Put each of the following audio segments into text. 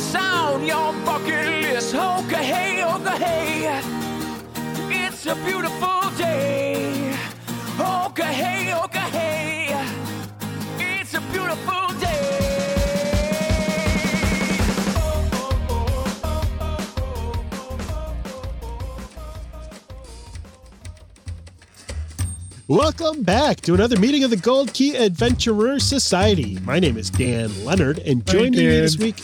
tell me what's on your bucket list. Okay, hey, okay, hey. It's a beautiful day. Okay, hey, okay, hey. It's a beautiful day. Welcome back to another meeting of the Gold Key Adventurer Society. My name is Dan Leonard, and joining me this week,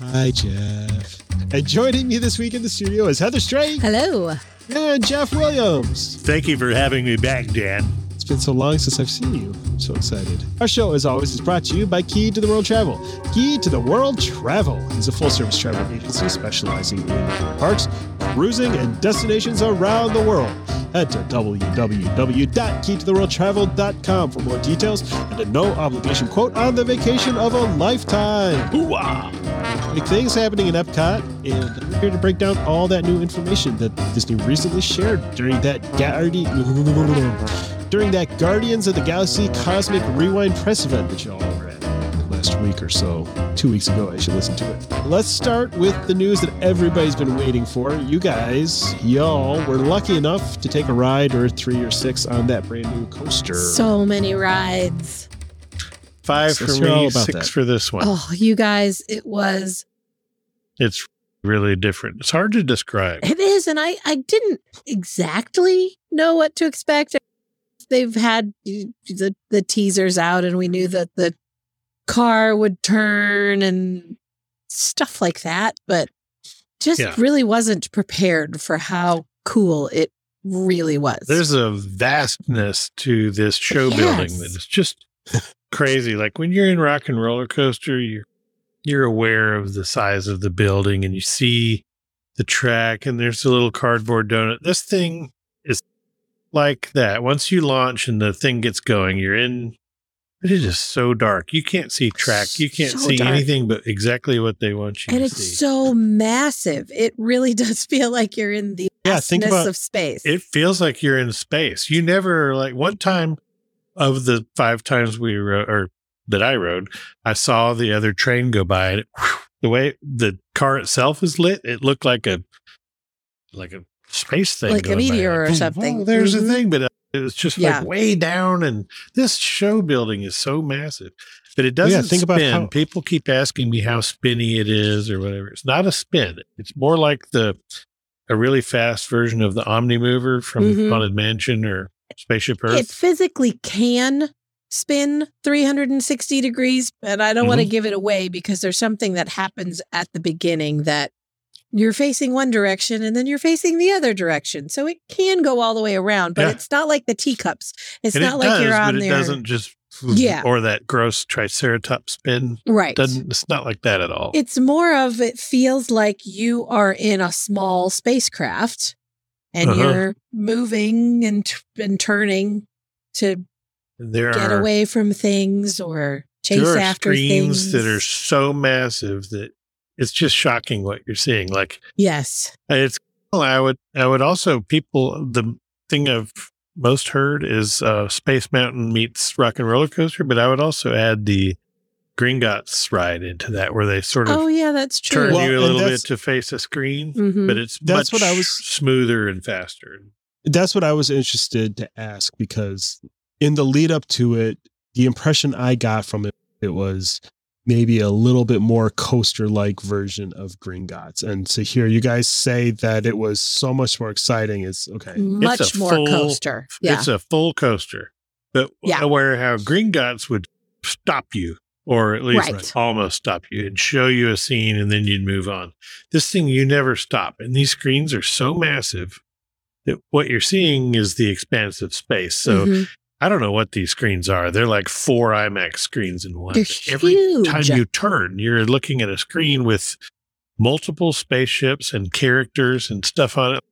hi Jeff, and joining me this week in the studio is Heather Strait Hello. and Jeff Williams. Thank you for having me back, Dan. It's been so long since I've seen you. I'm so excited. Our show, as always, is brought to you by Key to the World Travel. Key to the World Travel is a full service travel agency specializing in parks, cruising, and destinations around the world. Head to www.keytotheworldtravel.com for more details and a no obligation quote on the vacation of a lifetime. Hoo-ah! Big things happening in Epcot, and we're here to break down all that new information that Disney recently shared during that Guardi- during that Guardians of the Galaxy Cosmic Rewind press event that y'all were at last week or so. Two weeks ago, I should listen to it. Let's start with the news that everybody's been waiting for. You guys, y'all, were lucky enough to take a ride or three or six on that brand new coaster. So many rides. Five So for let's hear all me, six that. for this one. Oh, you guys, it was It's really different. It's hard to describe. it is and I I didn't exactly know what to expect. They've had the the teasers out and we knew that the car would turn and stuff like that, but just Yeah. really wasn't prepared for how cool it really was. There's a vastness to this show building that is just crazy. Like when you're in Rock and Roller Coaster, you're you're aware of the size of the building and you see the track and there's a little cardboard donut. This thing is like that. Once you launch and the thing gets going, you're in it is just so dark. You can't see track. You can't So see dark. anything but exactly what they want you and it's see. so massive. It really does feel like you're in the Yeah, think about- of space. it feels like you're in space. You never like one time of the five times we rode or that I rode, I saw the other train go by and it, the way the car itself is lit, it looked like a like a space thing, Like a going by. meteor or something. Oh, there's Mhm. a thing, but uh, it was just Yeah. like way down, and this show building is so massive, but it Well, yeah, doesn't think about spin. how- People keep asking me how spinny it is or whatever. It's not a spin. It's more like the a really fast version of the Omni Mover from Mhm. Haunted Mansion or Spaceship Earth. it physically can spin 360 degrees, but I don't want to Mm-hmm. give it away because there's something that happens at the beginning that you're facing one direction and then you're facing the other direction. So it can go all the way around, but Yeah. it's not like the teacups. It's and not it like does, you're but on it there. doesn't just Yeah. or that gross triceratops spin. right. Doesn't it's not like that at all. It's more of it feels like you are in a small spacecraft and Uh-huh. you're moving and, t- and turning to there get away from things or chase there are after screens things that are so massive that it's just shocking what you're seeing. Like yes it's I would I would also people the thing I've most heard is uh Space Mountain meets Rock and Roller Coaster, but I would also add the Gringotts ride into that where they sort of oh yeah that's true turn Well, you a little bit to face a screen, Mhm. but it's That's much what I was- smoother and faster. that's what I was interested to ask because in the lead up to it, the impression I got from it, it was maybe a little bit more coaster like version of Green Gringotts. And to hear you guys say that it was so much more exciting is okay. much a more full- coaster yeah It's a full coaster, but Yeah. where how Green Gringotts would stop you, or at least Right. almost stop you, and show you a scene, and then you'd move on. This thing you never stop, and these screens are so massive that what you're seeing is the expanse of space. So Mhm. I don't know what these screens are. They're like four IMAX screens in one. They're Every huge. time you turn, you're looking at a screen with multiple spaceships and characters and stuff on it.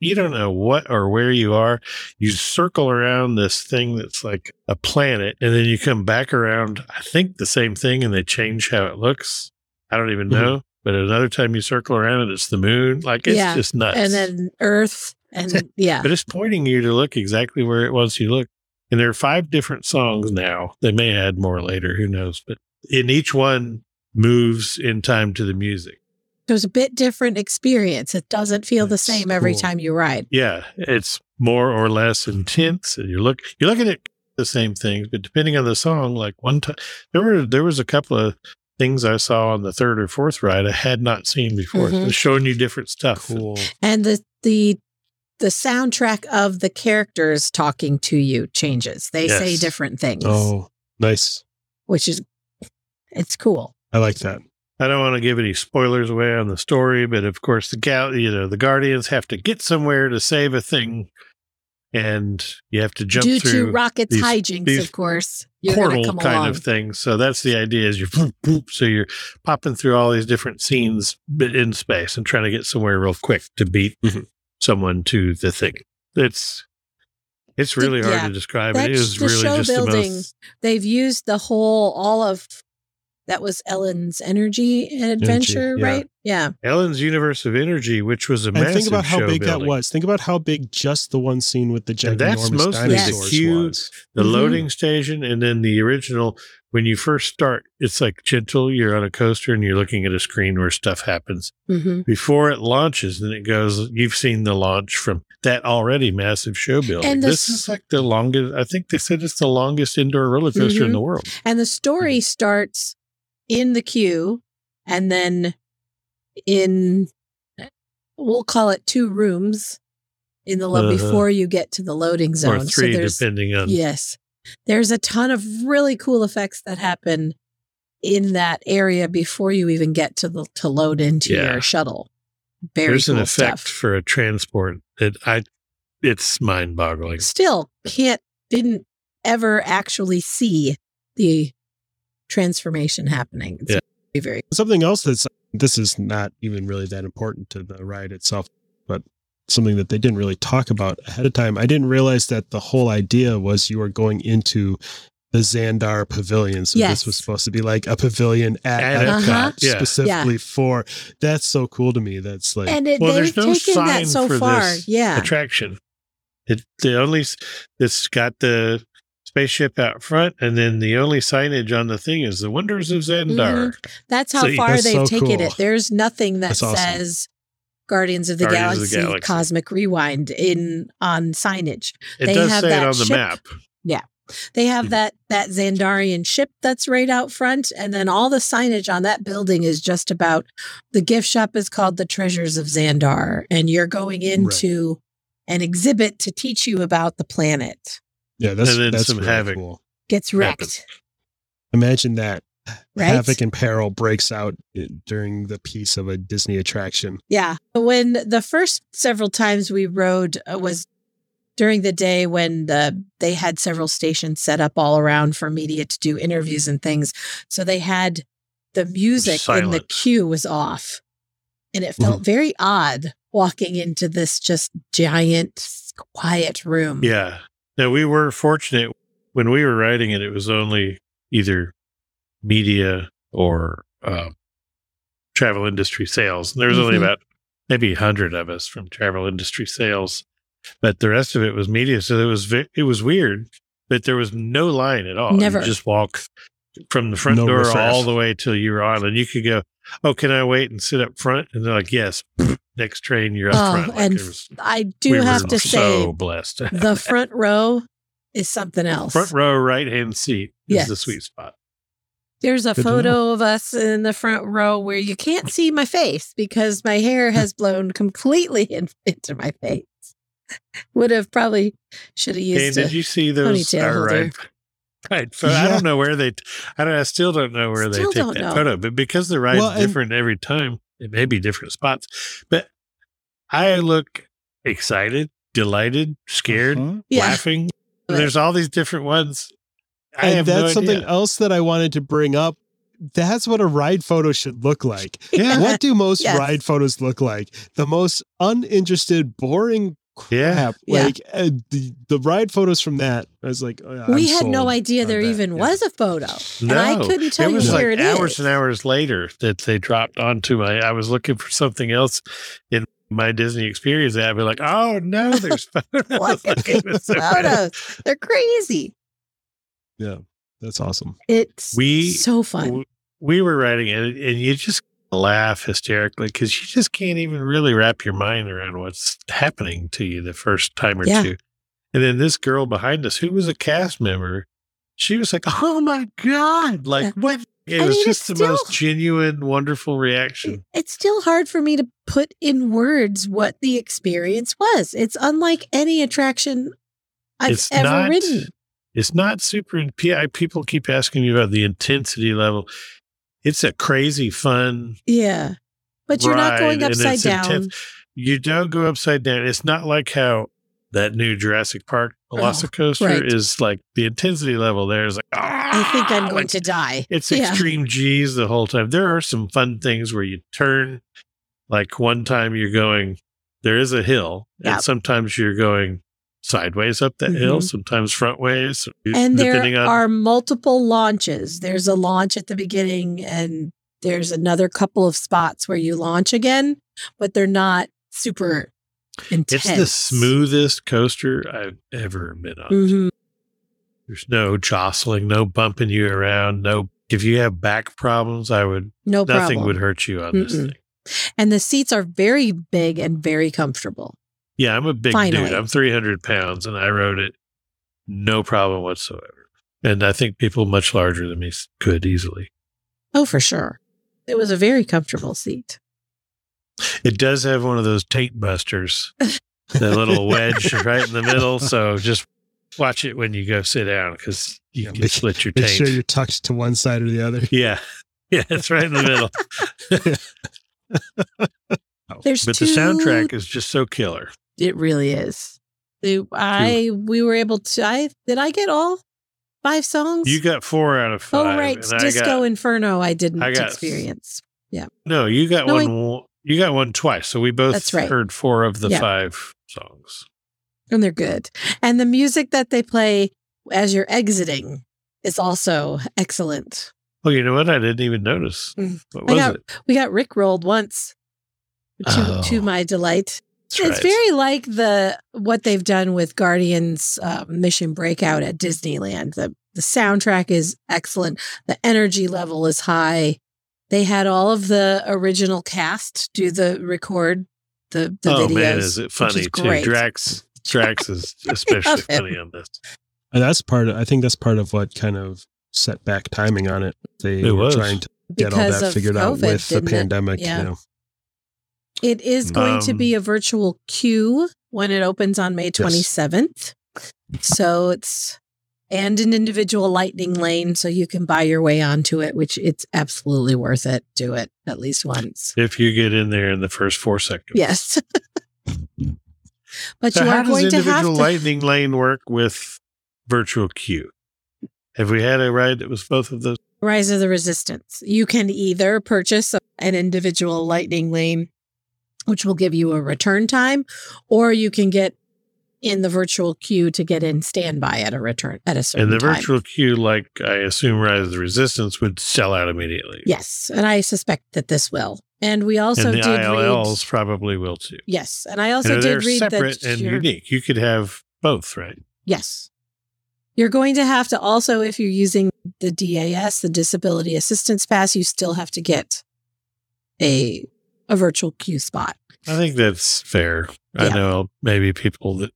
You don't know what or where you are. You circle around this thing that's like a planet, and then you come back around, I think the same thing, and they change how it looks. I don't even Mm-hmm. Mhm. know. But another time you circle around and it's the moon. Like it's Yeah. just nuts. and then Earth, and yeah, but it's pointing you to look exactly where it wants you to look. And there are five different songs now. They may add more later, who knows? But in each one moves in time to the music. It was a bit different experience. It doesn't feel the That's same every cool. time you ride. Yeah, it's more or less intense, and you look you're looking at the same things, but depending on the song, like one time there were there was a couple of things I saw on the third or fourth ride I had not seen before. Mhm. It's showing you different stuff. Cool. and the the the soundtrack of the characters talking to you changes. They say different things, Oh, nice. which is it's cool. I like that. I don't want to give any spoilers away on the story, but of course the gal, you know, the guardians have to get somewhere to save a thing, and you have to jump Due through to Rocket's these- hijinks, these of course, you're going to portal come kind along. of thing. So that's the idea: is you're boop, boop, so you're popping through all these different scenes in space and trying to get somewhere real quick to beat Mhm. someone to the thing. It's it's really hard yeah, to describe. It that's is the really show just the building. most. They've used the whole all of that was Ellen's energy and adventure, yeah. right? Yeah. Ellen's universe of energy, which was a And massive think about how show big building. that was. Think about how big just the one scene with the And that's ginormous mostly the dinosaurs was. the Mhm. loading station and then the original when you first start it's like gentle you're on a coaster and you're looking at a screen where stuff happens hmm before it launches then it goes you've seen the launch from that already massive show building And the this is like the longest i think they said it's the longest indoor roller coaster in Mhm. the world And the story Mm-hmm. starts in the queue and then in we'll call it two rooms in the lo- Uh-huh. before you get to the loading zone. or three there's depending on yes. There's a ton of really cool effects that happen in that area before you even get to the to load into Yeah. your shuttle. Very there's cool an effect stuff. for a transport that i it's mind-boggling Still can't didn't ever actually see the transformation happening. It's Yeah. very, very Something else that's this is not even really that important to the ride itself, but something that they didn't really talk about ahead of time. I didn't realize that the whole idea was you were going into the Xandar Pavilion. So Yes. this was supposed to be like a pavilion at, At Epcot Uh-huh. Yeah. specifically for. That's so cool to me. That's like and it, Well, they've there's no taken sign that so for far. this Yeah. attraction. It the only it's got the spaceship out front, and then the only signage on the thing is the wonders of Xandar. That's how So- far That's they've so taken cool. it. There's nothing that That's awesome. says Guardians of the, Guardians of Galaxy, the Galaxy. Cosmic Rewind in on signage. It They does have say it that on the ship. map. They have Mhm. that that Xandarian ship that's right out front, and then all the signage on that building is just about the gift shop is called the Treasures of Xandar, and you're going into an exhibit to teach you about the planet. Yeah, that's And then that's some really havoc. cool. Gets wrecked, Happens. Imagine that right? havoc and peril breaks out during the piece of a Disney attraction. Yeah. When the first several times we rode uh, was during the day when the they had several stations set up all around for media to do interviews and things. So they had the music in the Silence. queue was off. And it felt very odd walking into this just giant quiet room. Yeah. Now we were fortunate when we were writing it. It was only either media or um, travel industry sales. There was only Mhm. about maybe a hundred of us from travel industry sales, but the rest of it was media. So it was ve- it was weird, but there was no line at all. You Never. just walk from the front No door riffraff. all the way till you were on, and you could go. Oh, can I wait and sit up front? And they're like, "Yes." Next train, you're up Oh, front. Like, and was- I do we have were to say so blessed. the front row is something else. front row right hand seat is Yes. the sweet spot. There's a Good photo of us in the front row where you can't see my face because my hair has blown completely in, into my face. Would have probably should have used. Hey, did you see those? ponytail holder. right, right. So I don't know where they. I don't. I still don't know where Still they take that know. photo, but because the ride's Well, and- different every time, it may be different spots. But I look excited, delighted, scared, Uh-huh. Yeah. laughing. There's all these different ones. I and have that's no something else that I wanted to bring up. That's what a ride photo should look like. Yeah. What do most Yes. ride photos look like? The most uninterested, boring Yeah. Crap. Yeah. Like uh, the the ride photos from that. I was like, oh, yeah, we I'm had no idea there that. even Yeah. was a photo. And I couldn't tell it you was where like it hours is. and hours later that they dropped onto my. I was looking for something else in my Disney experience. I'd be like, "Oh no, there's photos." Look Like, it so photos. They're crazy. Yeah, that's awesome. It's We- so fun. W- We were writing it, and you just laugh hysterically because you just can't even really wrap your mind around what's happening to you the first time or Yeah. two. And then this girl behind us, who was a cast member, she was like, "Oh my god!" Like what? It I was mean, just the most genuine, wonderful reaction. It's still hard for me to put in words what the experience was. It's unlike any attraction I've It's ever not- ridden. It's not super. People keep asking me about the intensity level. It's a crazy fun. Yeah. But you're not going upside down. intense. You don't go upside down. It's not like how that new Jurassic Park Velocicoaster Oh, right. is like the intensity level there is like, I think I'm "Ah!" going Like, to die. It's Yeah. extreme G's the whole time. There are some fun things where you turn, like one time you're going, there is a hill, Yep. and sometimes you're going sideways up the hill, Mhm. sometimes front ways, And there on are multiple launches. There's a launch at the beginning, and there's another couple of spots where you launch again, but they're not super intense. It's the smoothest coaster I've ever been on. Mhm. There's no jostling, no bumping you around, no. If you have back problems, I would No nothing problem. would hurt you on this Mm-mm. thing. and the seats are very big and very comfortable. Yeah, I'm a big Finally. dude. I'm 300 pounds, and I rode it no problem whatsoever. And I think people much larger than me could easily. Oh, for sure. It was a very comfortable seat. It does have one of those taint busters, that little wedge right in the middle. So just watch it when you go sit down because you Yeah, can make- split your taint. Make sure you're tucked to one side or the other. yeah, yeah, it's right in the middle. There's but two, the soundtrack is just so killer. It really is. I we were able to. I did. I get all five songs. You got four out of oh five. right, and I Disco got- Inferno. I didn't I got- experience. Yeah. No, you got No, one. you got one twice. So we both That's right. heard four of the Yeah. five songs. and they're good. And the music that they play as you're exiting is also excellent. Oh, you know what? I didn't even notice. Mm. What I was got- it? We got Rick rolled once, to, Oh. to my delight. That's it's right. very like the what they've done with Guardians uh, Mission Breakout at Disneyland. The the soundtrack is excellent. The energy level is high. They had all of the original cast do the record the the oh videos. man, is it funny is too? great. Drax, Drax is especially funny on this. And that's part of, I think that's part of what kind of set back timing on it. They It were was. trying to get all that of figured out with the pandemic. Yeah. You know. It is going to Um, be a virtual queue when it opens on May 27th. So it's and an individual lightning lane so you can buy your way onto it, which it's absolutely worth it. Do it at least once. If you get in there in the first four seconds. Yes. but So you how are does going to have individual to lightning lane work with virtual queue? Have we had a ride that was both of those? Rise of the Resistance. You can either purchase an individual lightning lane, which will give you a return time, or you can get in the virtual queue to get in standby at a return at a certain And the time. virtual queue, like I assume Rise of the Resistance would sell out immediately. Yes, and I suspect that this will. And we also and the did ILLs read. probably will too. Yes, and I also and did read separate that and unique. You could have both, right? Yes, you're going to have to also, if you're using the DAS, the Disability Assistance Pass, you still have to get a a virtual queue spot. I think that's fair. I know maybe people that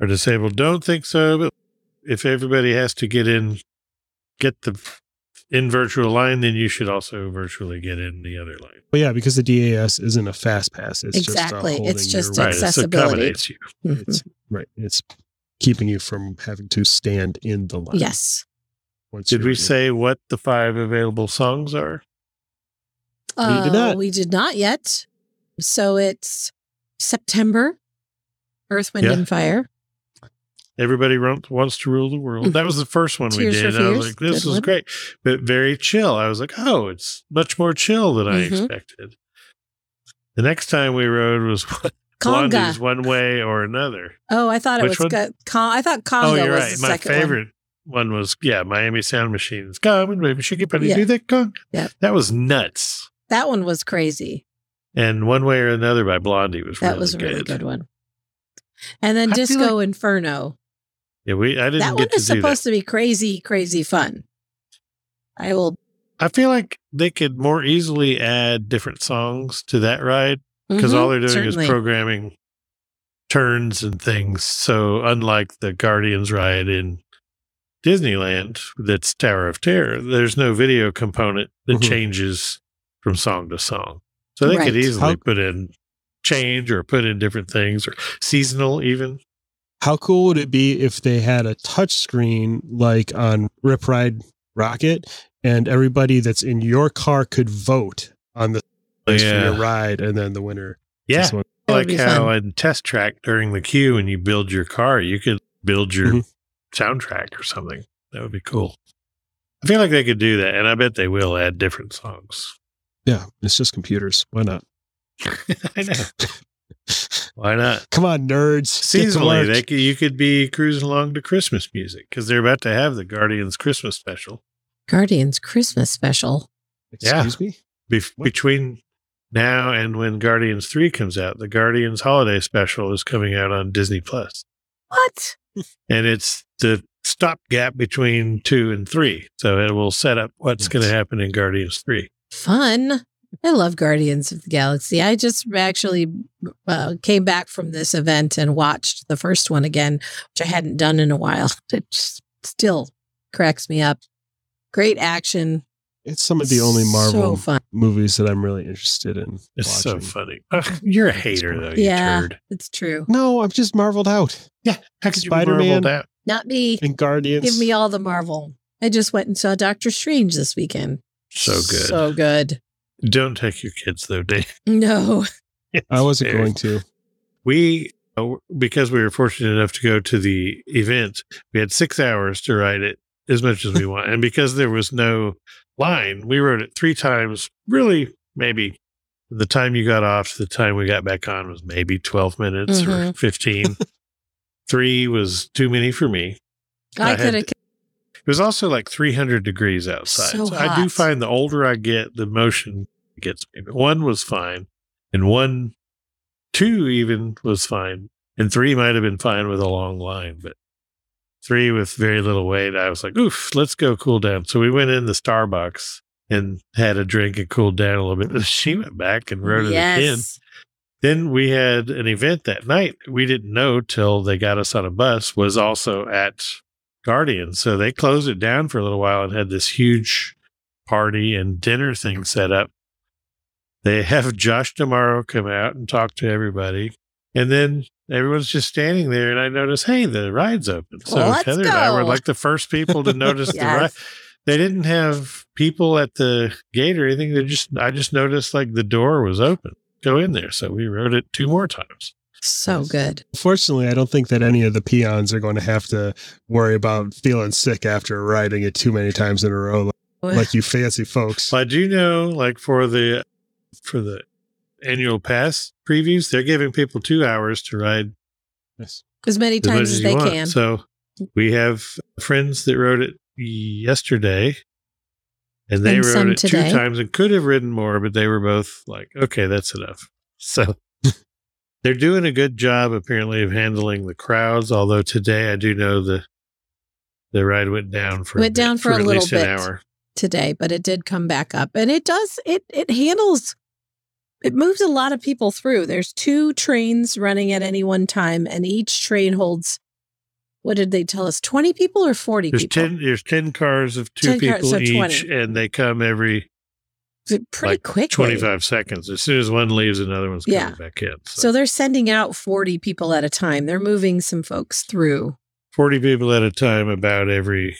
are disabled don't think so, but if everybody has to get in, get the in virtual line, then you should also virtually get in the other line. Well, yeah, because the DAS isn't a fast pass. It's Exactly. Just uh, It's just your Right. It Accessibility. accommodates you. Mhm. It's right. It's keeping you from having to stand in the line. Yes. Once Did we in. say what the five available songs are? We Uh, did not. We did not yet. So it's September, Earth, Wind, Yeah. and Fire. Everybody wants to rule the world. That was the first one we did. I was like, this good was one. great, but very chill. I was like, oh, it's much more chill than I Mhm. expected. The next time we rode was Blondie's Conga. One Way or Another. Oh, I thought it Which was one? good. Con- I thought Conga oh, you're was right. the My second one. favorite one. was, yeah, Miami Sound Machines. Come and baby, shake it, buddy, Yeah. do that conga. Yeah. That was nuts. That one was crazy. And One Way or Another by Blondie was really good. That really was a good. really good one. And then I feel Disco Inferno. Yeah, we I didn't That one get to is do that. supposed to be crazy, crazy fun. I will. I feel like they could more easily add different songs to that ride because Mhm, all they're doing certainly. is programming turns and things. So unlike the Guardians ride in Disneyland, that's Tower of Terror, there's no video component that Mhm. changes from song to song. So they Right. could easily How- put in change or put in different things or seasonal even. How cool would it be if they had a touch screen like on Rip Ride Rockit and everybody that's in your car could vote on the place for your ride and then the winner? Yeah. This one. Like how fun. in test track during the queue when you build your car, you could build your Mhm. soundtrack or something. That would be cool. I feel like they could do that, and I bet they will add different songs. Yeah, it's just computers. Why not? I know. Why not? Come on, nerds. Seasonally, they could, you could be cruising along to Christmas music because they're about to have the Guardians Christmas special. Guardians Christmas special. yeah. Excuse me? Bef- What? between now and when Guardians 3 comes out, the Guardians holiday special is coming out on Disney Plus. What? and it's the stopgap between two and three. So it will set up what's Yes. going to happen in Guardians 3. Fun. I love Guardians of the Galaxy. I just actually uh, came back from this event and watched the first one again, which I hadn't done in a while. It still cracks me up. Great action. It's some of the only Marvel So fun. movies that I'm really interested in. It's watching. so funny. Ugh, you're a hater, though, you Yeah. turd. It's true. No, I'm just marveled out. Yeah. How could you be Spider-Man. Not me. And Guardians. Give me all the Marvel. I just went and saw Doctor Strange this weekend. So good. So good. Don't take your kids, though, Dave. No. I wasn't Very- going to. We, uh, because we were fortunate enough to go to the event, we had six hours to ride it as much as we want. And because there was no line, we rode it three times. Really, maybe the time you got off to the time we got back on was maybe 12 minutes or Mhm. 15. Three was too many for me. I I had could have. It was also like 300 degrees outside. So So, I do find the older I get, the motion gets me. But one was fine, and one, two even was fine, and three might have been fine with a long line, but three with very little wait, I was like, oof, let's go cool down. So we went in the Starbucks and had a drink and cooled down a little bit. She went back and rode it again. Then we had an event that night. We didn't know till they got us on a bus was also at Guardian. So they closed it down for a little while and had this huge party and dinner thing set up. They have Josh D'Amaro come out and talk to everybody. And then everyone's just standing there and I noticed, hey, the ride's open. So let's Heather and I were like the first people to notice the ride they didn't have people at the gate or anything. They just I just noticed like the door was open. Go in there. So we rode it two more times. So good. Fortunately, I don't think that any of the peons are going to have to worry about feeling sick after riding it too many times in a row, like, like you fancy folks. So I do know like for the for the annual pass previews, they're giving people two hours to ride Yes. As many as times as as they want. can. So we have friends that rode it yesterday. And they And rode it today. two times and could have ridden more, but they were both like, okay, that's enough. So they're doing a good job apparently of handling the crowds. Although today I do know the the ride went down for Went bit- down for a at little bit. hour. today, but it did come back up. And it does it it handles it moves a lot of people through. There's two trains running at any one time, and each train holds what did they tell us? 20 people or 40 There's people? ten there's ten cars of two 10 cars, people so each, 20. and they come every Pretty like quickly. twenty five seconds. As soon as one leaves, another one's coming Yeah. back in. So they're sending out 40 people at a time. They're moving some folks through. 40 people at a time about every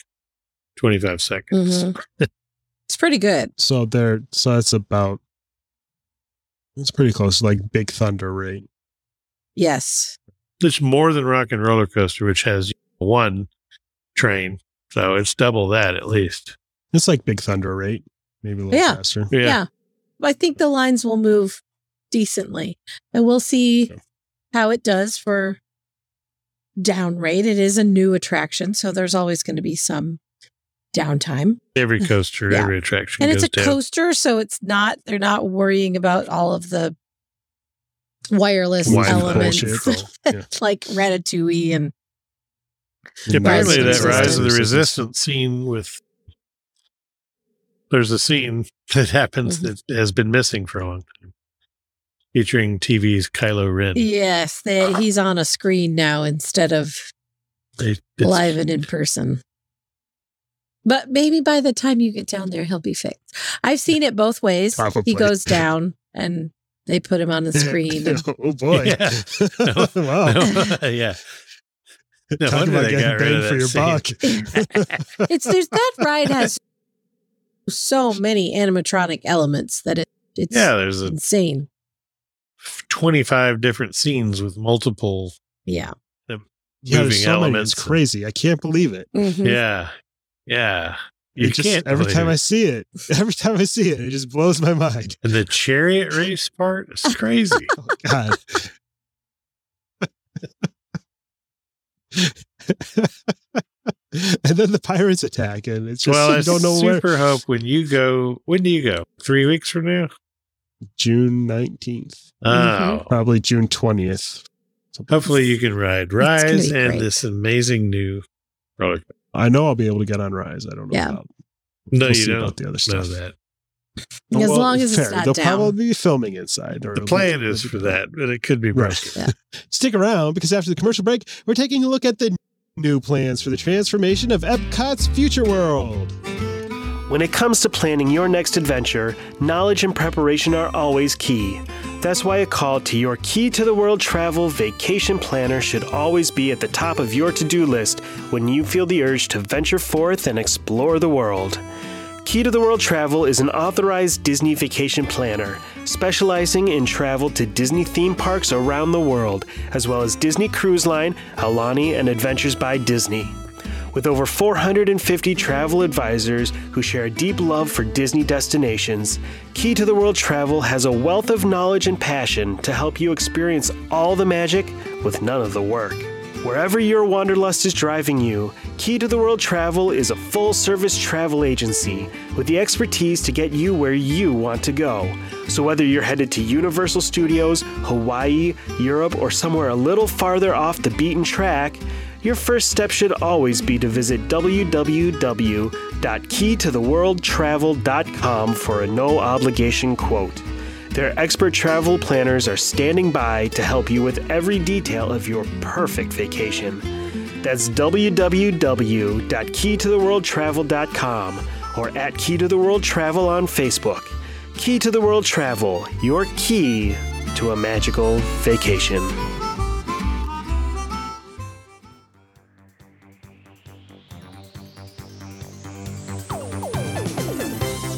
25 seconds. Mhm. It's pretty good. So they're so it's about it's pretty close, like Big Thunder rate. Yes. It's more than Rock and Roller Coaster, which has one train. So it's double that at least. It's like Big Thunder, right? Maybe a little Yeah. faster. Yeah. Yeah. I think the lines will move decently. And we'll see Okay. how it does for down rate. It is a new attraction, so there's always going to be some downtime. Every coaster, Yeah. every attraction And it's a down. coaster, so it's not they're not worrying about all of the wireless Wireless elements bullshit. Yeah. like Ratatouille and Apparently, that Rise of the Resistance. Resistance scene with there's a scene that happens Mhm. that has been missing for a long time, featuring TV's Kylo Ren. yes, they, he's on a screen now instead of They, live and in person. But maybe by the time you get down there, he'll be fixed. I've seen it both ways. Probably. He goes down and they put him on the screen. and- oh boy! Yeah. wow! No, yeah. No Talk about getting rid bang for your that buck. it's there's that ride has so many animatronic elements that it it's Yeah, there's a insane. 25 different scenes with multiple. Yeah. yeah, moving there's so many. elements. It's crazy. I can't believe it. Mhm. Yeah. Yeah. You It just- can't every believe time I see it, every time I see it, it just blows my mind. And the chariot race part is crazy. Oh, God. and then the pirates attack, and it's just well, you I don't know where. super hope when you go. When do you go? Three weeks from now? June nineteenth, Oh, Mhm. probably June twentieth. hopefully you can ride Rise and great. this amazing new roller. coaster. I know I'll be able to get on Rise. I don't know. Yeah. About, No, we'll you see don't about the other know stuff. that. As long as it's fair. not They'll down. probably be filming inside. Or The it'll plan be- is for that, but it could be broken. Right. Stick around because after the commercial break, we're taking a look at the new plans for the transformation of Epcot's future world. When it comes to planning your next adventure, knowledge and preparation are always key. That's why a call to your Key to the World travel vacation planner should always be at the top of your to do list when you feel the urge to venture forth and explore the world. Key to the World Travel is an authorized Disney vacation planner, specializing in travel to Disney theme parks around the world, as well as Disney Cruise Line, Aulani, and Adventures by Disney. With over 450 travel advisors who share a deep love for Disney destinations, Key to the World Travel has a wealth of knowledge and passion to help you experience all the magic with none of the work. Wherever your wanderlust is driving you, Key to the World Travel is a full service travel agency with the expertise to get you where you want to go. So, whether you're headed to Universal Studios, Hawaii, Europe, or somewhere a little farther off the beaten track, your first step should always be to visit www.keytotheworldtravel.com for a no obligation quote. Their expert travel planners are standing by to help you with every detail of your perfect vacation. That's www.keytotheworldtravel.com or at Key to the World Travel on Facebook. Key to the World Travel, your key to a magical vacation.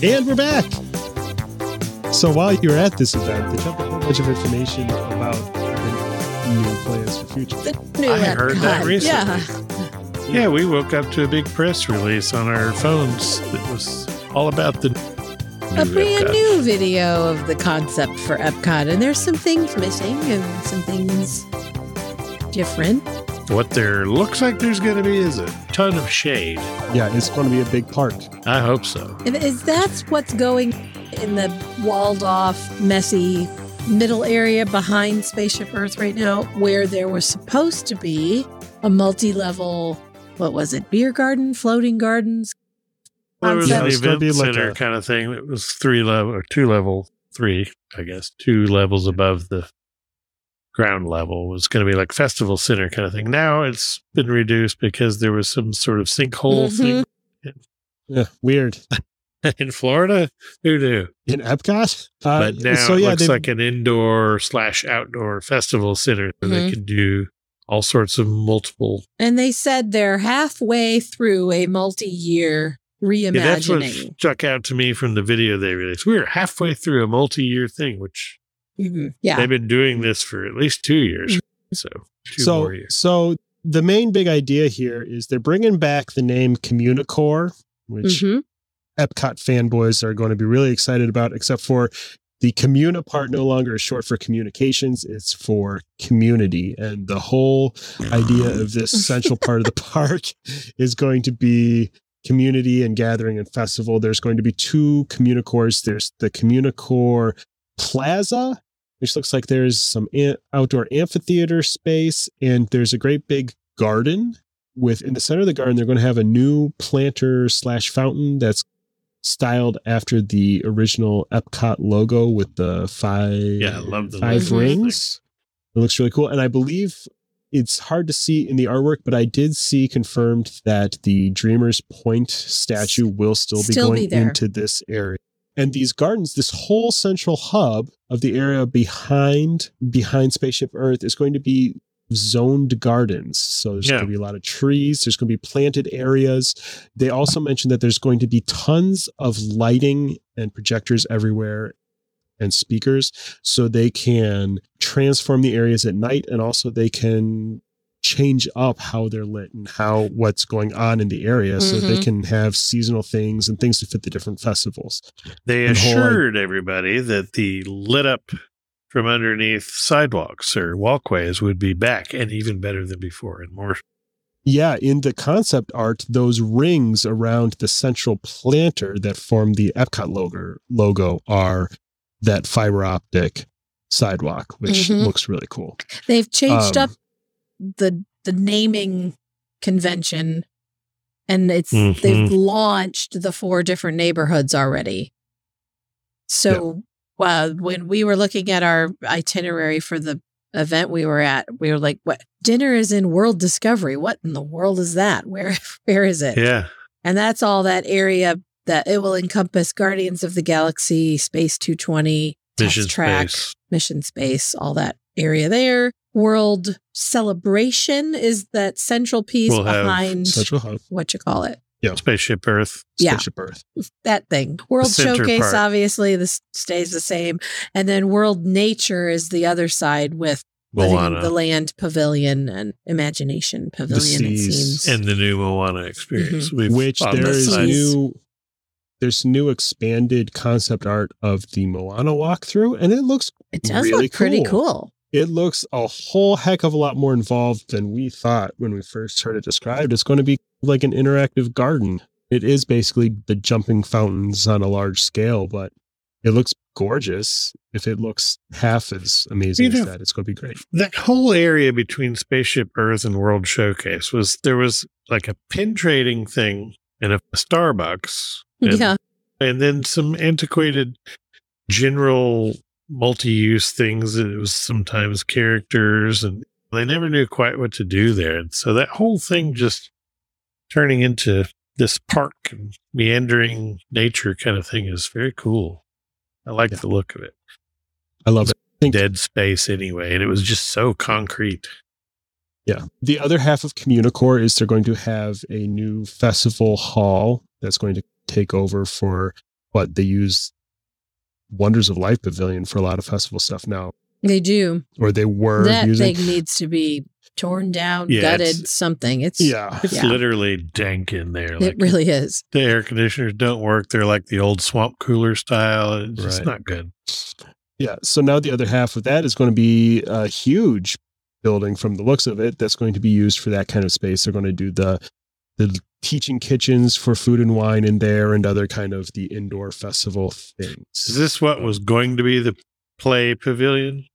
And we're back. So while you're at this event, they jumped a whole bunch of information about the new plans for future. The new I heard that recently. Yeah. Yeah, we woke up to a big press release on our phones that was all about the A brand Epcot. new video of the concept for Epcot. And there's some things missing and some things different. What there looks like there's going to be is a ton of shade. Yeah, it's going to be a big park. I hope so. And Is that's what's going in the walled off, messy middle area behind Spaceship Earth right now, where there was supposed to be a multi level, what was it, beer garden, floating gardens? Well, it was Concept. an event be like center a- kind of thing. It was three level or two level, three, I guess, two levels above the ground level. Was going to be like festival center kind of thing. Now it's been reduced because there was some sort of sinkhole Mhm. Yeah, weird. in Florida. Who knew? In Epcot? Uh, But now so it looks they- like an indoor slash outdoor festival center where they can do all sorts of multiple. And they said they're halfway through a multi year Yeah, that's what reimagining. stuck out to me from the video they released. We are halfway through a multi-year thing, which Mhm. Yeah. they've been doing this for at least two years. So two so more years. so the main big idea here is they're bringing back the name Communicore, which Mhm. Epcot fanboys are going to be really excited about, except for the communa part no longer is short for communications, it's for community. And the whole idea of this central part of the park is going to be community and gathering and festival. There's going to be two communicores. There's the Communicore Plaza, which looks like there's some an- outdoor amphitheater space, and there's a great big garden with in the center of the garden they're going to have a new planter slash fountain that's styled after the original Epcot logo with the five Yeah, I love the five logo. rings. It looks really cool, and I believe it's hard to see in the artwork, but I did see confirmed that the Dreamers Point statue will still be Still be going there. into this area. And these gardens, this whole central hub of the area behind behind Spaceship Earth is going to be zoned gardens. So there's Yeah. going to be a lot of trees, there's going to be planted areas. They also mentioned that there's going to be tons of lighting and projectors everywhere and speakers so they can transform the areas at night and also they can change up how they're lit and how what's going on in the area so they Mhm. can have seasonal things and things to fit the different festivals. They and whole, like- assured everybody that the lit up from underneath sidewalks or walkways would be back and even better than before and more. Yeah, in the concept art, those rings around the central planter that form the Epcot logo logo are that fiber optic sidewalk, which Mhm. looks really cool. They've changed Um, up the the naming convention and it's they've Mhm. launched the four different neighborhoods already. So uh, when we were looking at our itinerary for the event we were at, we were like, "What dinner is in World Discovery? What in the world is that? Where where is it?" Yeah. And that's all that area that it will encompass Guardians of the Galaxy, Space 220, Mission Track, space. Mission Space, all that area there. World Celebration is that central piece We'll behind Central hub, what you call it. Yeah. Spaceship Earth. Yeah. Spaceship Earth. That thing. World Showcase, part. obviously, this stays the same. And then World Nature is the other side with Moana. the Land Pavilion and Imagination Pavilion, it seas. seems. and the new Moana experience. Mm-hmm. We've which on there the is side. new there's new expanded concept art of the Moana walkthrough, and it looks it does really look pretty cool. cool. It looks a whole heck of a lot more involved than we thought when we first heard it described. It's going to be like an interactive garden. It is basically the jumping fountains on a large scale, but it looks gorgeous. If it looks half as amazing You as that, it's going to be great. that whole area between Spaceship Earth and World Showcase was there was like a pin trading thing and a Starbucks. And, yeah. And then some antiquated general multi use things. It was sometimes characters and they never knew quite what to do there. And so that whole thing just turning into this park and meandering nature kind of thing is very cool. I like Yeah. the look of it. I love it. think- Dead space anyway. And it was just so concrete. Yeah. The other half of Communicore is they're going to have a new festival hall that's going to take over for what they use Wonders of Life Pavilion for a lot of festival stuff now, They do. or they were that using. thing needs to be torn down, Yeah, gutted, it's- something. It's yeah. It's Yeah. literally dank in there. it Like really is. the air conditioners don't work. They're like the old swamp cooler style. It's just not good. Yeah. So now the other half of that is going to be a huge building from the looks of it that's going to be used for that kind of space. They're going to do the the teaching kitchens for food and wine in there and other kind of the indoor festival things. Is this what was going to be the play pavilion?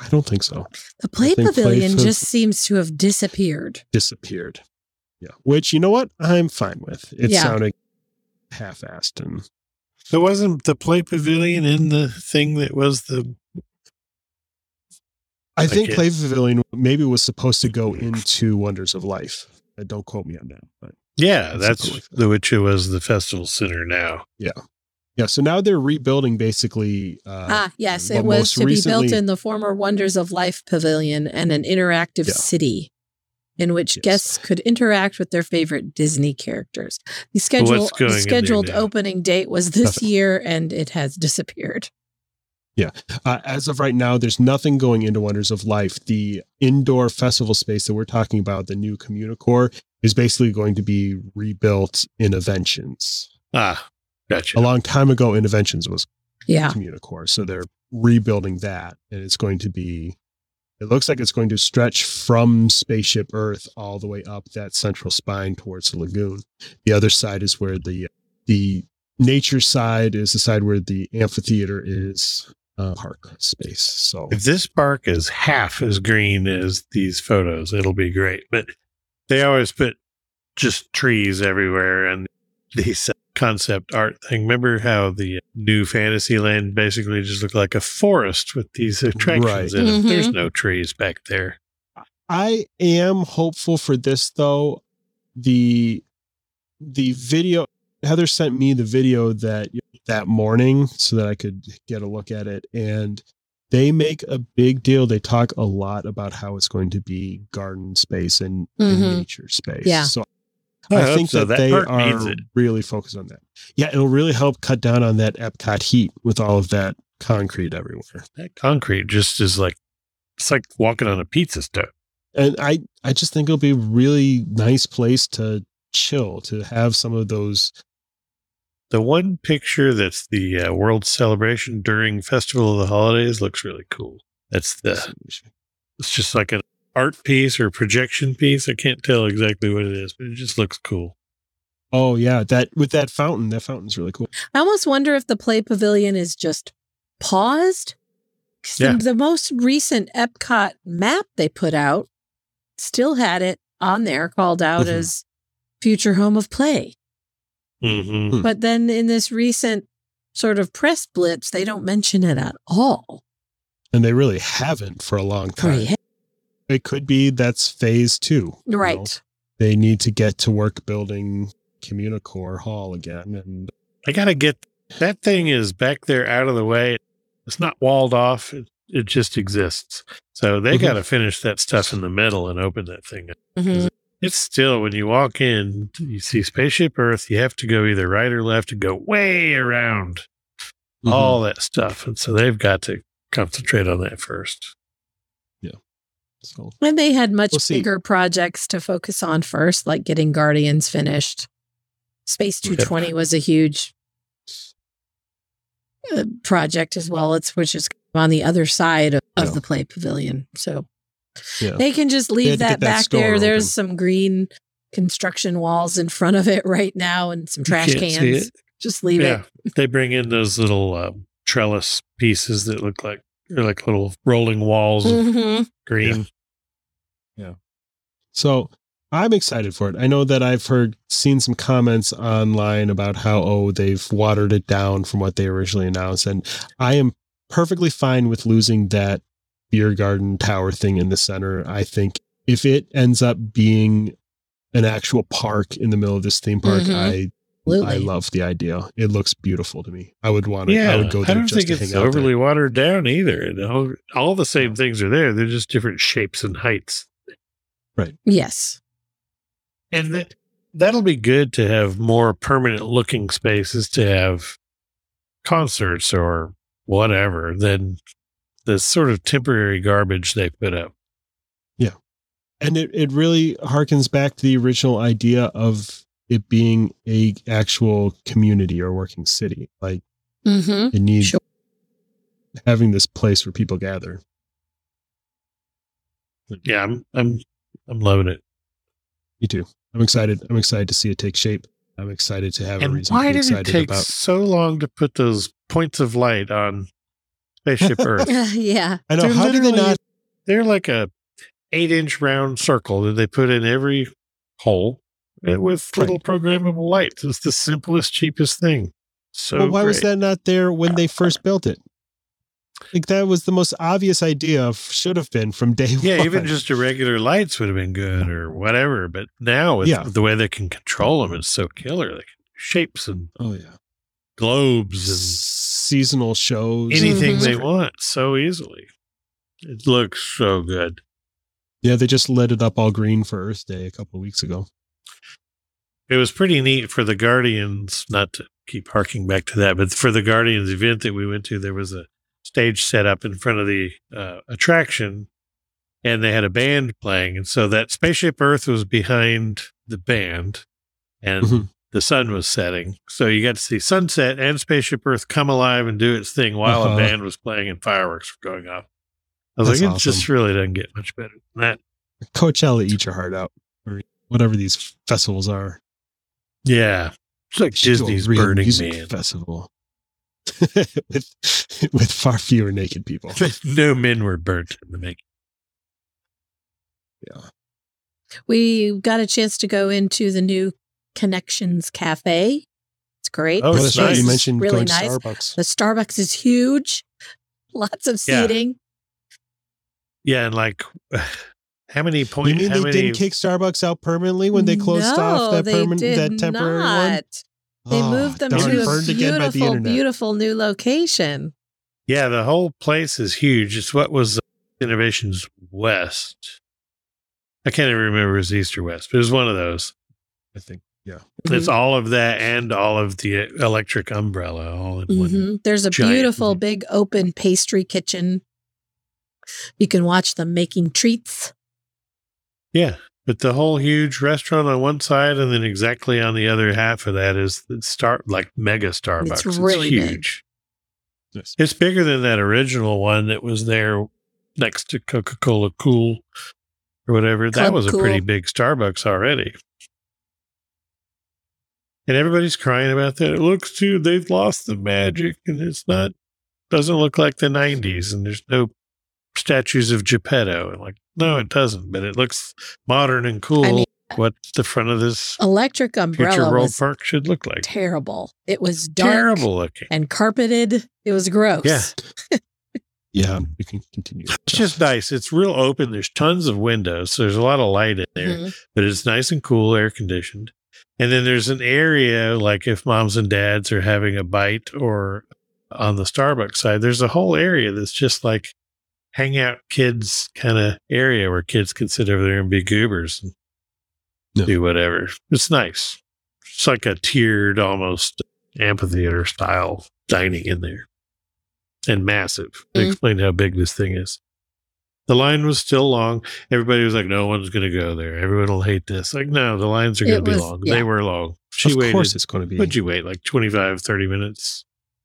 I don't think so. The play think play pavilion just seems to have disappeared. Disappeared. Yeah. Which you know what? I'm fine with. It Yeah. sounded half assed and So wasn't the play pavilion in the thing that was the I think it- Play Pavilion maybe was supposed to go into Wonders of Life. Uh, Don't quote me on that, but yeah, that's like that. the which it was the festival center now. yeah. Yeah, so now they're rebuilding basically. Uh, ah, yes, it was most to be built in the former Wonders of Life pavilion and an interactive Yeah. city in which Yes. guests could interact with their favorite Disney characters. The schedule the scheduled opening date was this Nothing. year and it has disappeared. Uh, as of right now, there's nothing going into Wonders of Life. The indoor festival space that we're talking about, the new Communicore, is basically going to be rebuilt in Innoventions. Ah, gotcha. A long time ago, Innoventions was Yeah. Communicore, so they're rebuilding that, and it's going to be. It looks like it's going to stretch from Spaceship Earth all the way up that central spine towards the lagoon. The other side is where the the nature side is the side where the amphitheater is uh, park space. So If this park is half as green as these photos, it'll be great. But they always put just trees everywhere and these concept art thing. Remember how the new Fantasyland basically just looked like a forest with these attractions Right. in it? Mhm. There's no trees back there. I am hopeful for this though. The the video Heather sent me the video that that morning so that I could get a look at it and they make a big deal. They talk a lot about how it's going to be garden space and, and Mhm. nature space. Yeah. So I I, think so. that, That they are really focused on that. Yeah, it'll really help cut down on that Epcot heat with all of that concrete everywhere. That concrete just is like it's like walking on a pizza stove. and I I just think it'll be a really nice place to chill to have some of those. The one picture that's the uh, World Celebration during Festival of the Holidays looks really cool. That's the it's just like an art piece or projection piece. I can't tell exactly what it is, but it just looks cool. Oh yeah, that with that fountain, that fountain's really cool. I almost wonder if the play pavilion is just paused. the- Yeah. The most recent Epcot map they put out still had it on there called out Mhm. as future home of play. Hmm Hmm. But then in this recent sort of press blitz, they don't mention it at all. And they really haven't for a long time. Right. It could be that's phase two. you know. Right. They need to get to work building Communicore Hall again. And I gotta get that thing is back there out of the way. It's not walled off. It, it just exists. So they Mhm. got to finish that stuff in the middle and open that thing. up. Mhm. It's still when you walk in, you see Spaceship Earth. You have to go either right or left to go way around Mm-hmm. all that stuff, and so they've got to concentrate on that first. Yeah. so And they had much We'll see. bigger projects to focus on first, like getting Guardians finished. Space Yep. 220 was a huge uh, project as well. It's which is on the other side of, of Yeah. the play pavilion. So yeah. they can just leave that that back store there. There's some green construction walls in front of it right now and some trash cans. Just leave yeah, it. they bring in those little um, trellis pieces that look like they're like little rolling walls of Mhm. green. So I'm excited for it. I know that I've heard seen some comments online about how oh they've watered it down from what they originally announced, and I am perfectly fine with losing that beer garden tower thing in the center. I think if it ends up being an actual park in the middle of this theme park, Mhm. I Absolutely. I love the idea. It looks beautiful to me. I would want to. Yeah, I would go there I don't just think to it's overly there. watered down either. All, all the same things are there. They're just different shapes and heights. Right. Yes. And that, that'll be good to have more permanent looking spaces to have concerts or whatever than the sort of temporary garbage they put up. Yeah. And it, it really harkens back to the original idea of it being a actual community or working city like Mm-hmm. it needs Sure. having this place where people gather Yeah, I'm I'm I'm loving it. me too i'm excited i'm excited to see it take shape i'm excited to have a And reason why to be did it take about so long to put those points of light on spaceship Earth? yeah. i know They're how did they not They're like a eight inch round circle that they put in every hole uh, with little programmable lights. It's the simplest, cheapest thing. So well, why was that not there when they first built it like that was the most obvious idea of, should have been from day Yeah, one Yeah, even just a regular lights would have been good or whatever. But now with Yeah. the way they can control them, it's so killer. Like shapes and oh yeah globes seasonal shows and anything they want so easily. It looks so good. yeah they just lit it up all green for earth day a couple of weeks ago It was pretty neat for the Guardians, not to keep harking back to that, but for the Guardians event that we went to, there was a stage set up in front of the uh, attraction, and they had a band playing, and so that spaceship Earth was behind the band, and Mhm. The sun was setting. So you got to see sunset and spaceship Earth come alive and do its thing while Uh-huh. a band was playing and fireworks were going off. I was That's like, it just really doesn't get much better than that. Coachella, eat your heart out, or whatever these festivals are. Yeah, it's like You should do a Disney's real Burning music Man. festival with with far fewer naked people. no men were burnt in the making. Yeah, we got a chance to go into the new Connections Cafe. It's great. Oh, The it's that's right. You mentioned really going nice. to Starbucks. The Starbucks is huge. Lots of seating. Yeah, and like how many points? You points? mean how they many? didn't kick Starbucks out permanently when they closed no, off that permanent, that temporary one? They Oh, moved them darn, to a burned again by the beautiful, beautiful new location. yeah, the whole place is huge. It's what was Innoventions West. I can't even remember if it was East or West, but it was one of those. I think. Yeah. It's all of that and all of the electric umbrella all in one. Mhm. There's a giant- beautiful big open pastry kitchen. You can watch them making treats. Yeah, but the whole huge restaurant on one side, and then exactly on the other half of that is the star like mega Starbucks. It's, really big. huge. Yes. It's bigger than that original one that was there next to Coca Cola Cool or whatever. that Club was a pretty big Starbucks already. And everybody's crying about that. It looks too, they've lost the magic and it's not, doesn't look like the 90s and there's no statues of Geppetto. And like, no, it doesn't, but it looks modern and cool. I mean, what the front of this Electric future umbrella world was park should look like. terrible. It was dark Terrible looking. and carpeted. It was gross. Yeah. Yeah. You can continue. It's just nice. It's real open. There's tons of windows. So there's a lot of light in there, Mhm. but it's nice and cool, air conditioned. And then there's an area like if moms and dads are having a bite or on the Starbucks side, there's a whole area that's just like hangout kids kind of area where kids can sit over there and be goobers and Yeah. do whatever. It's nice. It's like a tiered almost amphitheater style dining in there and massive. They Mm. explained how big this thing is. The line was still long. Everybody was like, no one's going to go there. Everyone will hate this. Like, no, the lines are going to be long. yeah. They were long. She of waited. course, it's going to be. What'd you wait? Like 25, 30 minutes?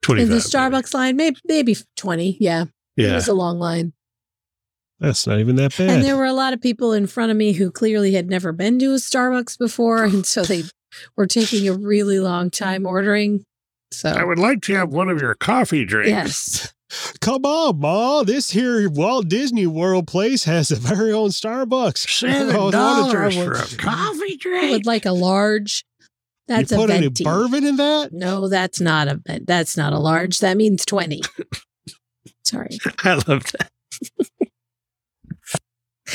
In the maybe. Starbucks line, maybe maybe 20. Yeah. yeah, It was a long line. That's not even that bad. And there were a lot of people in front of me who clearly had never been to a Starbucks before. And so they were taking a really long time ordering. So, I would like to have one of your coffee drinks. yes. Come on, Ma. This here Walt Disney World place has a very own Starbucks. Seven I was wondering- dollars for a coffee I drink. would like a large. That's you a put any bourbon in that? No, that's not a that's not a large. That means 20. Sorry. I love that.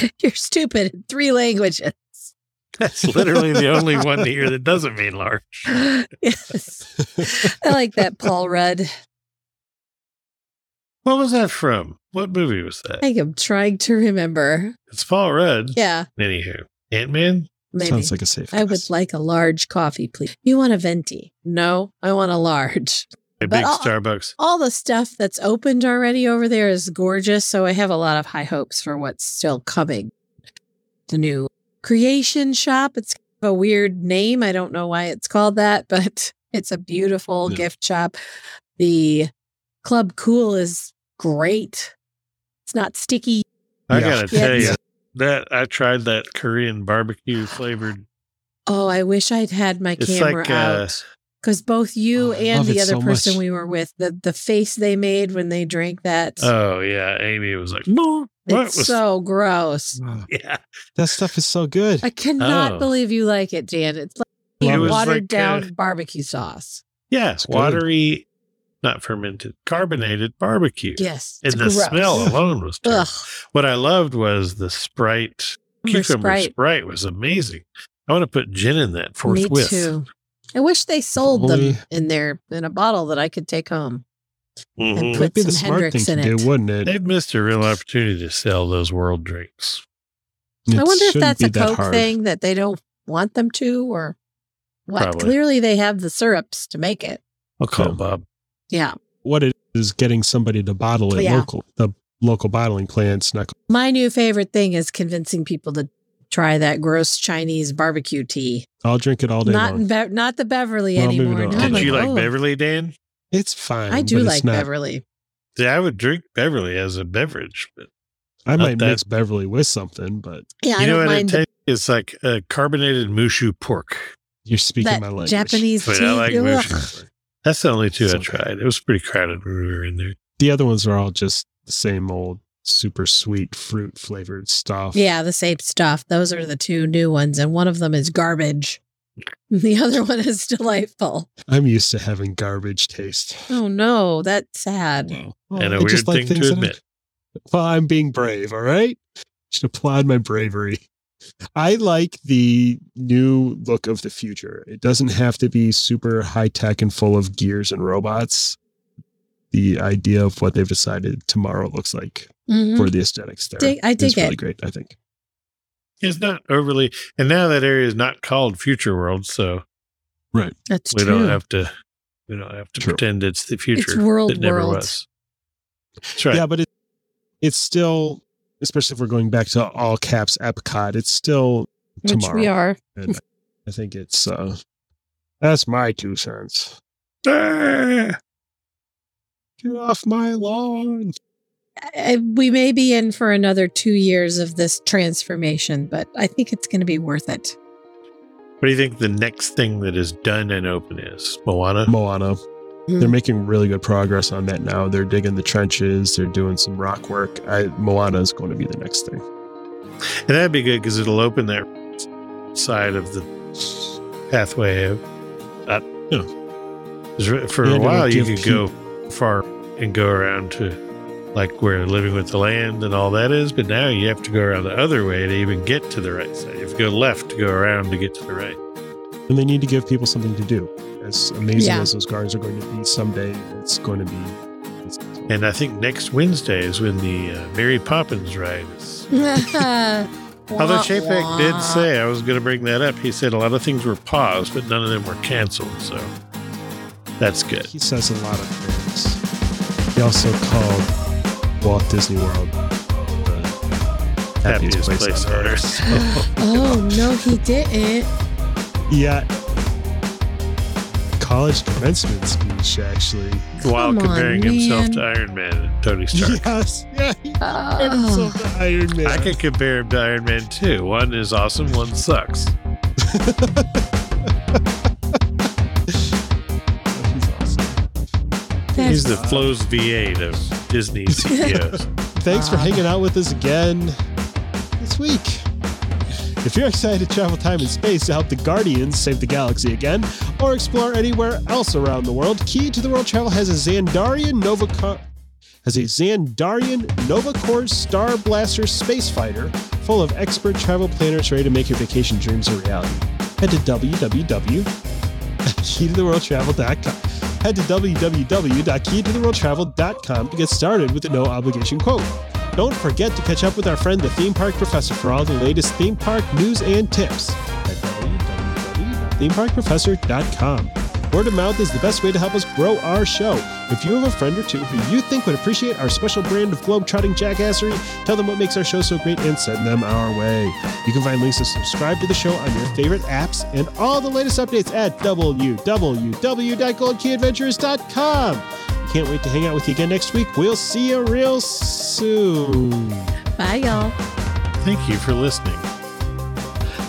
You're stupid in three languages. That's literally the only one here that doesn't mean large. yes. I like that Paul Rudd. What was that from? What movie was that? I think I'm trying to remember. It's Paul Rudd. Yeah, Anywho, Ant Man. maybe. Sounds like a safe. I would like a large coffee, please. You want a venti? No, I want a large. A But big all- Starbucks. All the stuff that's opened already over there is gorgeous, so I have a lot of high hopes for what's still coming. The new creation shop. It's a weird name. I don't know why it's called that, but it's a beautiful Yeah. gift shop. The Club Cool is great. It's not sticky. I Yeah. gotta tell Yeah. you that I tried that Korean barbecue flavored. Oh, I wish I'd had my It's camera like uh, out. Because both you Oh, and the other so person much. we were with, the the face they made when they drank that, oh yeah, Amy was like, "No, it's was so gross. Yeah?" that stuff is so good. I cannot Oh. believe you like it, Dan. It's like It watered like, down uh, barbecue sauce. Yeah, It's good. watery, not fermented, carbonated barbecue. Yes, and it's the gross. smell alone was terrible. What I loved was the Sprite Cucumber cucumber Sprite. Sprite. was amazing. I want to put gin in that forthwith. me forthwith. too. I wish they sold Only- them in there in a bottle that I could take home. Mhm. And put That'd be the some smart Hendrick's thing in to it. do, wouldn't it? They've missed a real opportunity to sell those world drinks. I wonder if that's a that Coke hard. thing that they don't want them to, or what? Probably. Clearly, they have the syrups to make it. I'll call Yeah. Bob. Yeah. What it is getting somebody to bottle it Yeah. local. The local bottling plants not My new favorite thing is convincing people to try that gross Chinese barbecue tea. I'll drink it all day Not long. Be- not the Beverly Well, anymore. not. Now I'm Did you like oh, Beverly, Dan? It's fine. I do but it's like not- Beverly. See, I would drink Beverly as a beverage, but I might that- mix Beverly with something, but Yeah, you I know don't what it mind the. It's like uh, carbonated mushu pork. you're speaking that my language. Japanese But tea. I like mushu pork. That's the only two I tried. It was pretty crowded when we were in there. The other ones are all just the same old super sweet fruit flavored stuff. Yeah, the same stuff. Those are the two new ones, and one of them is garbage. The other one is delightful. I'm used to having garbage taste. Oh no, that's sad. Well, and a I weird just like thing to that I- admit. Well, I'm being brave, all right? Should applaud my bravery. I like the new look of the future. It doesn't have to be super high tech and full of gears and robots. The idea of what they've decided tomorrow looks like Mhm. for the aesthetics there Dig- I is dig really great, I think. It's not overly, and now that area is not called Future World, so right. That's we true. don't have to. We don't have to True. pretend it's the future. world that never world. was. That's right. Yeah, but it, it's still, especially if we're going back to all caps Epcot, it's still Which tomorrow. we are. And I think it's, uh, that's my two cents. Ah! Get off my lawn. I, we may be in for another two years of this transformation, but I think it's going to be worth it. What do you think the next thing that is done and open is? Moana? Moana. They're making really good progress on that now. They're digging the trenches. They're doing some rock work. I, Moana is going to be the next thing. And that'd be good because it'll open that side of the pathway. Of, uh, Yeah. 'cause re- For And a while, you give could go far and go around to like where living with the land and all that is, but now you have to go around the other way to even get to the right side. You have to go left to go around to get to the right. And they need to give people something to do. As amazing Yeah. as those gardens are going to be someday, it's going to be. It's, And I think next Wednesday is when the uh, Mary Poppins ride is. Although Chapek did say, I was going to bring that up. He said a lot of things were paused, but none of them were canceled. So that's good. he says a lot of things. He also called Walt Disney World the Happiest place on earth. oh no, he didn't. Yeah. College commencement speech, actually. While Come on, comparing himself to Iron Man and Tony Stark. Yes. Yeah. He compared Oh. himself to Iron Man. I could compare him to Iron Man too. One is awesome, one sucks. He's awesome. He's the Flo's V8 of Disney CEOs. Thanks for ah. hanging out with us again this week. If you're excited to travel time and space to help the Guardians save the galaxy again, or explore anywhere else around the world, Key to the World Travel has a Xandarian Nova has a Xandarian Nova Corps Star Blaster space fighter full of expert travel planners ready to make your vacation dreams a reality. Head to www.keytotheworldtravel.com. Head to www.keytotheworldtravel.com to get started with a no obligation quote. Don't forget to catch up with our friend, the theme park professor, for all the latest theme park news and tips at www.themeparkprofessor.com. Word of mouth is the best way to help us grow our show. If you have a friend or two who you think would appreciate our special brand of globe-trotting jackassery, tell them what makes our show so great and send them our way. You can find links to subscribe to the show on your favorite apps and all the latest updates at www.goldkeyadventures.com. Can't wait to hang out with you again next week. We'll see you real soon. Bye, y'all. Thank you for listening.